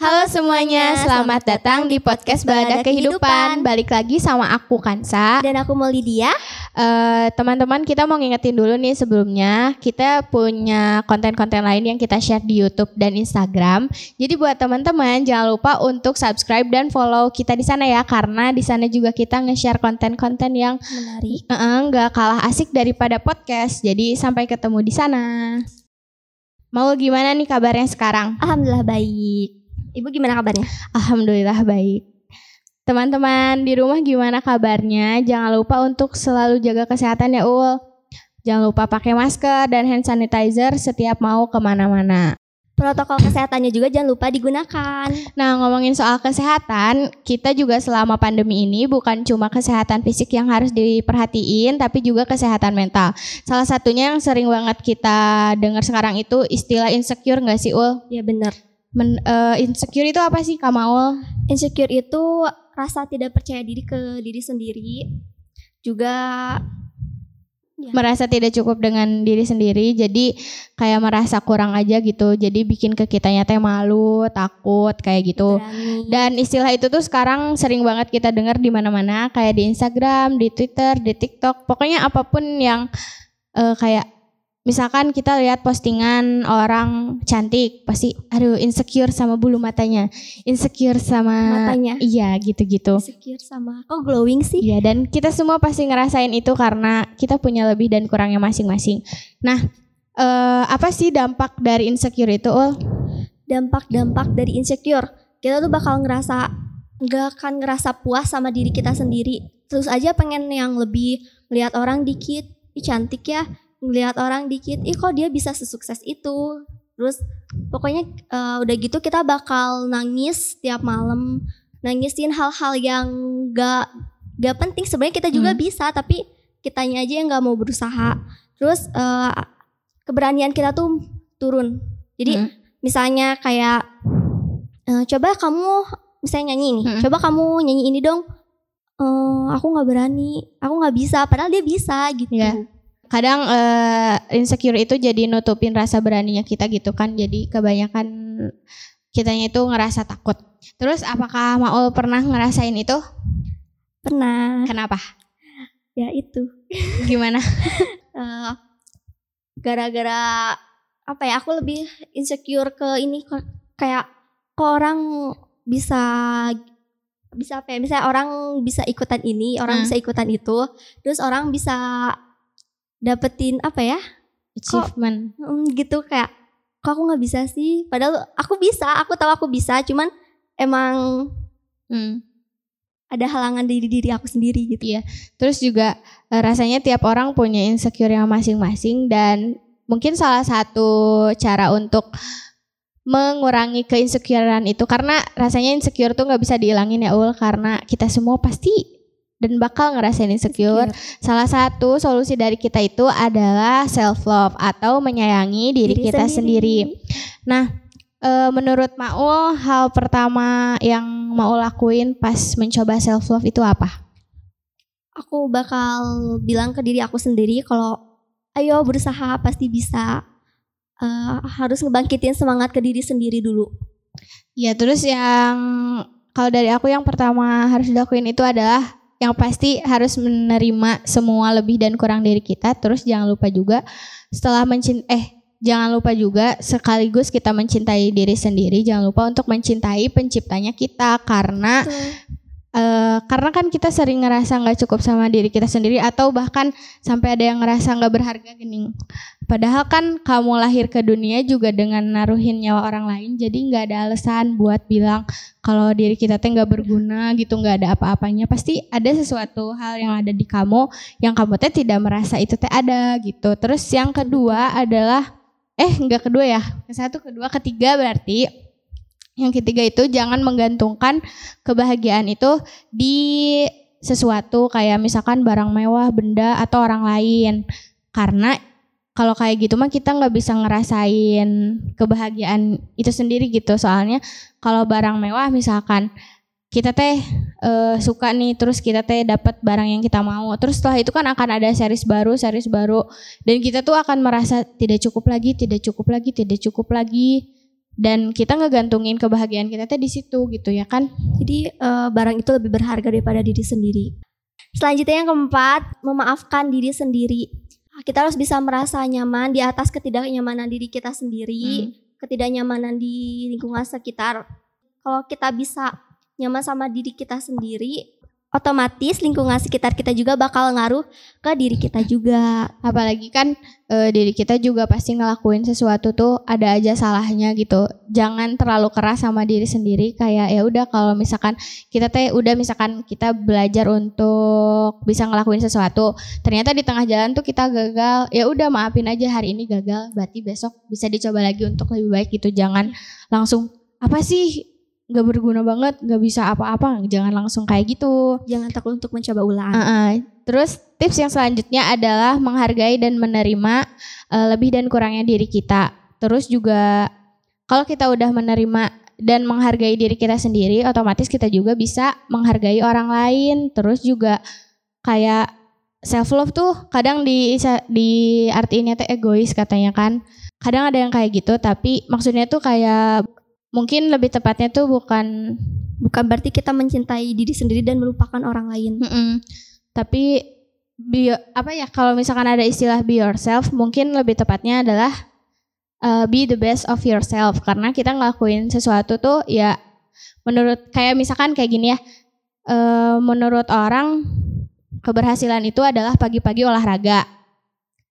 Halo semuanya, selamat datang di podcast Balada Kehidupan. Balik lagi sama aku Kansa. Dan aku mau Lydia. Eh, teman-teman kita mau ngingetin dulu nih sebelumnya kita punya konten-konten lain yang kita share di YouTube dan Instagram. Jadi buat teman-teman jangan lupa untuk subscribe dan follow kita di sana ya karena di sana juga kita nge-share konten-konten yang Menarik. eh, nggak kalah asik daripada podcast. Jadi sampai ketemu di sana. Mau gimana nih kabarnya sekarang? Alhamdulillah baik. Ibu gimana kabarnya? Alhamdulillah baik. Teman-teman di rumah gimana kabarnya? Jangan lupa untuk selalu jaga kesehatan ya Ul. Jangan lupa pakai masker dan hand sanitizer setiap mau ke mana-mana. Protokol kesehatannya juga jangan lupa digunakan. Nah ngomongin soal kesehatan, kita juga selama pandemi ini bukan cuma kesehatan fisik yang harus diperhatiin, tapi juga kesehatan mental. Salah satunya yang sering banget kita dengar sekarang itu istilah insecure nggak sih Ul? Ya benar. Men, eh, insecure itu apa sih Kamaul? Insecure itu rasa tidak percaya diri ke diri sendiri. Juga Ya. merasa tidak cukup dengan diri sendiri jadi kayak merasa kurang aja gitu jadi bikin ke kitanya teh malu takut kayak gitu berani. dan istilah itu tuh sekarang sering banget kita dengar di mana-mana kayak di Instagram di Twitter di TikTok pokoknya apa pun yang eh, kayak misalkan kita lihat postingan orang cantik pasti aduh insecure sama bulu matanya insecure sama Matanya. iya gitu-gitu Insecure sama kok glowing sih? Iya dan kita semua pasti ngerasain itu karena kita punya lebih dan kurangnya masing-masing. Nah, eh, apa sih dampak dari insecure itu? Ul? Dampak-dampak dari insecure. Kita tuh bakal ngerasa nggak akan ngerasa puas sama diri kita sendiri. Terus aja pengen yang lebih lihat orang dikit, ih cantik ya. Ngelihat orang dikit, ih kok dia bisa sesukses itu. Terus pokoknya eh, udah gitu kita bakal nangis tiap malam, nangisin hal-hal yang gak gak penting. Sebenarnya kita juga Hmm. bisa, tapi kitanya aja yang nggak mau berusaha. Terus eh, keberanian kita tuh turun. Jadi Hmm. misalnya kayak eh, coba kamu misalnya nyanyi nih, Hmm. coba kamu nyanyi ini dong. Eh, aku nggak berani, aku nggak bisa. Padahal dia bisa gitu. Iya. Kadang eh, insecure itu jadi nutupin rasa beraninya kita gitu kan. Jadi kebanyakan kitanya itu ngerasa takut. Terus apakah Maul pernah ngerasain itu? Pernah. Kenapa? Ya itu. Gimana? Eh, gara-gara apa ya? Aku lebih insecure ke ini ke- kayak kok orang bisa bisa apa ya? Misalnya orang bisa ikutan ini, orang Hmm. bisa ikutan itu, terus orang bisa dapetin apa ya? Achievement. Hmm, gitu kayak kok aku nggak bisa sih padahal aku bisa aku tahu aku bisa cuman emang Hmm. ada halangan dari diri aku sendiri gitu Iya. Terus juga eh, rasanya tiap orang punya insecure yang masing-masing dan mungkin salah satu cara untuk mengurangi keinsecurean itu karena rasanya insecure tuh nggak bisa dihilangin ya Ul karena kita semua pasti dan bakal ngerasain insecure. Salah satu solusi dari kita itu adalah self love atau menyayangi diri, kita sendiri. Eh, menurut Maul hal pertama yang Maul lakuin pas mencoba self love itu apa? aku bakal bilang ke diri aku sendiri kalau ayo berusaha pasti bisa Eh, harus ngebangkitin semangat ke diri sendiri dulu Ya terus yang kalau dari aku yang pertama harus dilakuin itu adalah yang pasti harus menerima semua lebih dan kurang dari kita. Terus jangan lupa juga setelah mencint eh jangan lupa juga sekaligus kita mencintai diri sendiri. Jangan lupa untuk mencintai penciptanya kita karena eh, karena kan kita sering ngerasa nggak cukup sama diri kita sendiri atau bahkan sampai ada yang ngerasa nggak berharga gini. Padahal kan kamu lahir ke dunia juga dengan naruhin nyawa orang lain, jadi nggak ada alasan buat bilang kalau diri kita teh nggak berguna gitu, nggak ada apa-apanya. Pasti ada sesuatu hal yang ada di kamu yang kamu teh tidak merasa itu teh ada gitu. Terus yang kedua adalah eh nggak kedua ya, satu kedua ketiga berarti yang ketiga itu jangan menggantungkan kebahagiaan itu di sesuatu kayak misalkan barang mewah, benda atau orang lain. Karena kalau kayak gitu mah kita nggak bisa ngerasain kebahagiaan itu sendiri gitu. Soalnya kalau barang mewah misalkan kita teh eh, suka nih terus kita teh dapat barang yang kita mau terus setelah itu kan akan ada series baru series baru dan kita tuh akan merasa tidak cukup lagi tidak cukup lagi tidak cukup lagi dan kita ngegantungin kebahagiaan kita teh di situ gitu ya kan Jadi eh, barang itu lebih berharga daripada diri sendiri. Selanjutnya yang keempat, memaafkan diri sendiri. Kita harus bisa merasa nyaman di atas ketidaknyamanan diri kita sendiri, ketidaknyamanan di lingkungan sekitar. Kalau kita bisa nyaman sama diri kita sendiri, otomatis lingkungan sekitar kita juga bakal ngaruh ke diri kita juga. apalagi kan eh, diri kita juga pasti ngelakuin sesuatu tuh ada aja salahnya gitu. Jangan terlalu keras sama diri sendiri. Kayak ya udah kalau misalkan kita teh udah misalkan kita belajar untuk bisa ngelakuin sesuatu ternyata di tengah jalan tuh kita gagal. Ya udah maafin aja hari ini gagal berarti besok bisa dicoba lagi untuk lebih baik gitu. Jangan langsung apa sih nggak berguna banget nggak bisa apa-apa jangan langsung kayak gitu Jangan takut untuk mencoba ulang. Uh-uh. Terus tips yang selanjutnya adalah menghargai dan menerima uh, lebih dan kurangnya diri kita. Terus juga kalau kita udah menerima dan menghargai diri kita sendiri, otomatis kita juga bisa menghargai orang lain. Terus juga kayak self love tuh kadang di di artinya tuh egois katanya kan. Kadang ada yang kayak gitu, tapi maksudnya tuh kayak mungkin lebih tepatnya tuh bukan Bukan berarti kita mencintai diri sendiri dan melupakan orang lain. Mm-mm. Tapi be, apa ya kalau misalkan ada istilah be yourself mungkin lebih tepatnya adalah uh, be the best of yourself karena kita ngelakuin sesuatu tuh ya menurut kayak misalkan kayak gini ya uh, menurut orang keberhasilan itu adalah pagi-pagi olahraga.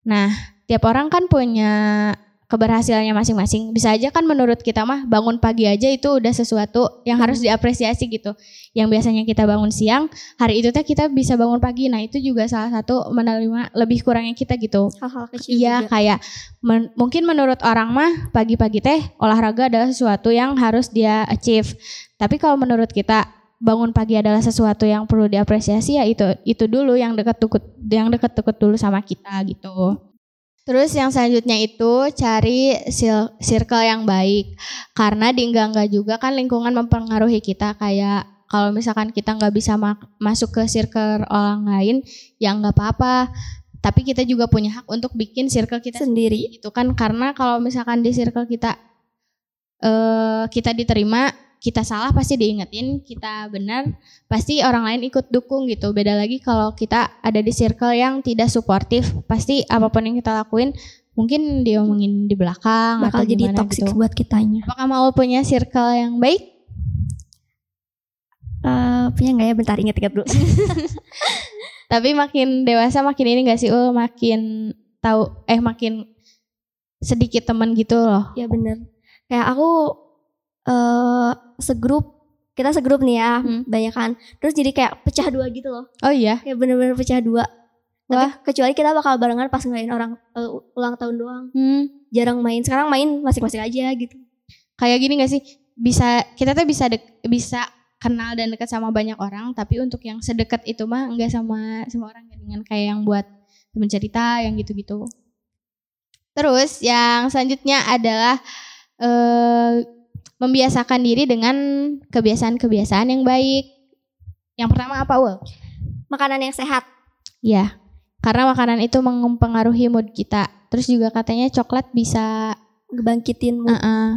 Nah tiap orang kan punya keberhasilannya masing-masing. Bisa aja kan menurut kita mah bangun pagi aja itu udah sesuatu yang harus diapresiasi gitu. Yang biasanya kita bangun siang, hari itu teh kita bisa bangun pagi. Nah, itu juga salah satu menerima lebih kurangnya kita gitu. Hal-hal kecil Iya, kayak men- mungkin menurut orang mah pagi-pagi teh olahraga adalah sesuatu yang harus dia achieve. Tapi kalau menurut kita bangun pagi adalah sesuatu yang perlu diapresiasi ya itu itu dulu yang dekat tukut yang dekat tukut dulu sama kita gitu. Terus yang selanjutnya itu cari circle yang baik. Karena di enggak-enggak juga kan lingkungan mempengaruhi kita. Kayak kalau misalkan kita nggak bisa ma- masuk ke circle orang lain ya nggak apa-apa. Tapi kita juga punya hak untuk bikin circle kita Sendiri. itu kan. Karena kalau misalkan di circle kita eh kita diterima kita salah pasti diingetin kita benar pasti orang lain ikut dukung gitu beda lagi kalau kita ada di circle yang tidak suportif pasti apa pun yang kita lakuin mungkin diomongin di belakang bakal atau jadi toxic gitu. buat kitanya. apakah mau punya circle yang baik Eh, punya nggak ya? Bentar inget-inget dulu. tapi makin dewasa makin ini gak sih ul makin tahu eh makin sedikit teman gitu loh ya bener. Kayak aku eh segrup kita segrup nih ya, Hmm. banyak kan. Terus jadi kayak pecah dua gitu loh. oh iya Kayak bener-bener pecah dua. Tapi Wah. kecuali kita bakal barengan pas ngelain orang eh, ulang tahun doang. hmm. Jarang main. Sekarang main masing-masing aja gitu. kayak gini gak sih bisa kita tuh bisa dek- bisa kenal dan dekat sama banyak orang tapi untuk yang sedekat itu mah enggak sama semua orang dengan kayak yang buat temen cerita yang gitu-gitu terus yang selanjutnya adalah eh, membiasakan diri dengan kebiasaan-kebiasaan yang baik yang pertama apa ul Makanan yang sehat. ya karena makanan itu mempengaruhi mood kita terus juga katanya coklat bisa Ngebangkitin mood. Uh-uh.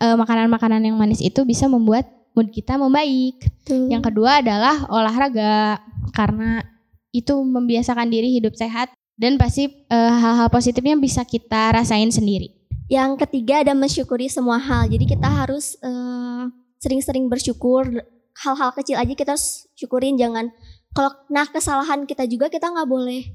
Eh, makanan-makanan yang manis itu bisa membuat mood kita membaik. tuh. Yang kedua adalah olahraga karena itu membiasakan diri hidup sehat dan pasti eh, hal-hal positifnya bisa kita rasain sendiri. Yang ketiga ada mensyukuri semua hal. Jadi kita harus eh, sering-sering bersyukur. Hal-hal kecil aja kita harus syukurin. Jangan kalau nah kesalahan kita juga kita nggak boleh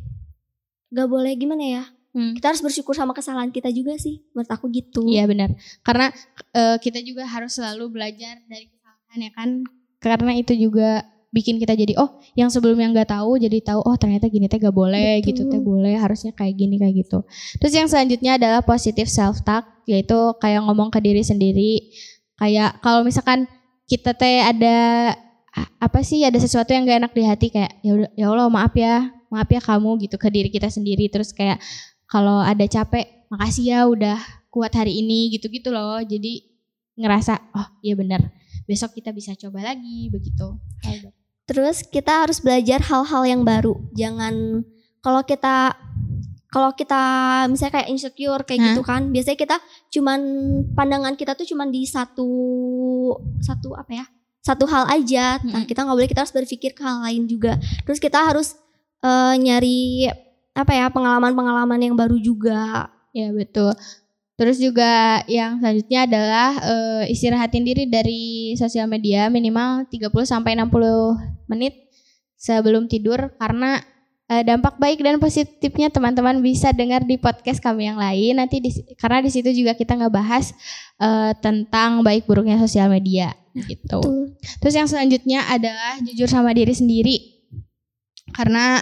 nggak boleh gimana ya? Hmm. Kita harus bersyukur sama kesalahan kita juga sih. Menurut aku gitu. Iya benar. Karena eh, kita juga harus selalu belajar dari kesalahan ya kan. Karena itu juga bikin kita jadi oh yang sebelumnya nggak tahu jadi tahu oh ternyata gini teh gak boleh Betul. gitu teh boleh harusnya kayak gini kayak gitu. Terus yang selanjutnya adalah positive self talk yaitu kayak ngomong ke diri sendiri kayak kalau misalkan kita teh ada apa sih ada sesuatu yang gak enak di hati kayak ya ya Allah maaf ya maaf ya kamu gitu ke diri kita sendiri terus kayak kalau ada capek makasih ya udah kuat hari ini gitu-gitu loh jadi ngerasa oh iya benar besok kita bisa coba lagi begitu gitu. Terus kita harus belajar hal-hal yang baru. Jangan kalau kita kalau kita misalnya kayak insecure kayak Hah? gitu kan biasanya kita cuman pandangan kita tuh cuman di satu satu apa ya satu hal aja nah Mm-mm. kita nggak boleh kita harus berpikir ke hal lain juga terus kita harus eh, nyari apa ya pengalaman-pengalaman yang baru juga Ya betul. Terus juga yang selanjutnya adalah eh, istirahatin diri dari sosial media minimal 30 sampai 60 menit sebelum tidur karena eh, dampak baik dan positifnya teman-teman bisa dengar di podcast kami yang lain nanti di, karena di situ juga kita ngebahas eh, tentang baik buruknya sosial media gitu. Terus yang selanjutnya adalah jujur sama diri sendiri. Karena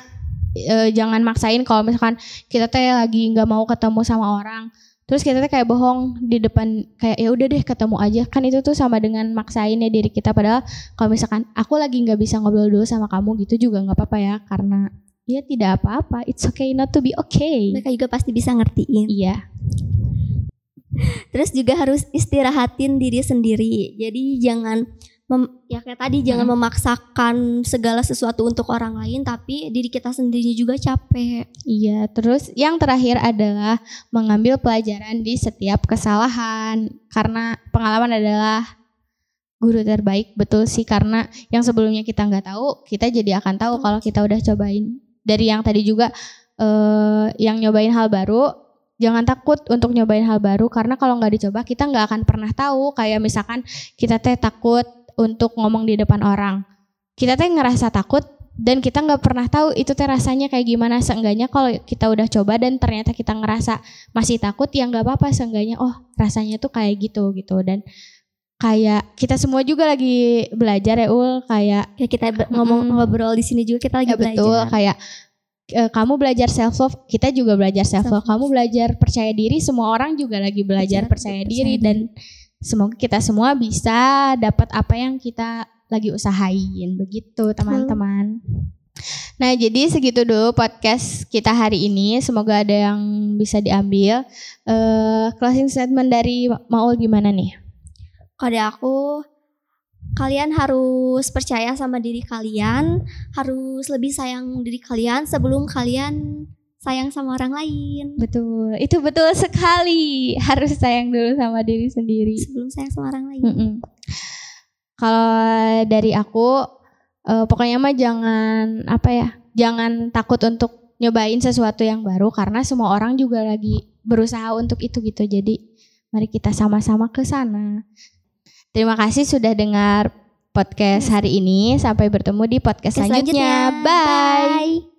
e, jangan maksain kalau misalkan kita teh lagi nggak mau ketemu sama orang. Terus kita teh kayak bohong di depan kayak ya udah deh ketemu aja. Kan itu tuh sama dengan maksain ya diri kita padahal kalau misalkan aku lagi nggak bisa ngobrol dulu sama kamu gitu juga nggak apa-apa ya karena ya tidak apa-apa it's okay not to be okay. Mereka juga pasti bisa ngertiin. Iya. Terus juga harus istirahatin diri sendiri. Jadi jangan mem- ya kayak tadi jangan memaksakan segala sesuatu untuk orang lain tapi diri kita sendiri juga capek. Iya, terus yang terakhir adalah mengambil pelajaran di setiap kesalahan karena pengalaman adalah guru terbaik betul sih karena yang sebelumnya kita nggak tahu kita jadi akan tahu kalau kita udah cobain. Dari yang tadi juga eh, yang nyobain hal baru jangan takut untuk nyobain hal baru karena kalau nggak dicoba kita nggak akan pernah tahu. Kayak misalkan kita teh takut untuk ngomong di depan orang. Kita teh ngerasa takut dan kita nggak pernah tahu itu teh rasanya kayak gimana. Seenggaknya kalau kita udah coba dan ternyata kita ngerasa masih takut ya nggak apa-apa. Seenggaknya oh rasanya tuh kayak gitu gitu. Dan kayak kita semua juga lagi belajar ya ul. Kayak Kayak kita ngomong Mm-mm. ngobrol di sini juga kita lagi ya betul. belajar. kayak eh, kamu belajar self love kita juga belajar self love kamu belajar percaya diri semua orang juga lagi belajar Belajar percaya percaya diri diri. dan semoga kita semua bisa dapat apa yang kita lagi usahain. Begitu teman-teman. Nah jadi segitu dulu podcast kita hari ini. Semoga ada yang bisa diambil. Eh closing statement dari Maul gimana nih? Kode aku kalian harus percaya sama diri kalian, harus lebih sayang diri kalian sebelum kalian sayang sama orang lain. betul itu betul sekali harus sayang dulu sama diri sendiri Sebelum sayang sama orang lain. Mm-mm. Kalau dari aku, eh, pokoknya mah jangan apa ya, jangan takut untuk nyobain sesuatu yang baru karena semua orang juga lagi berusaha untuk itu gitu. Jadi mari kita sama-sama ke sana. Terima kasih sudah dengar podcast hari ini. Sampai bertemu di podcast Oke, selanjutnya. Bye. Bye.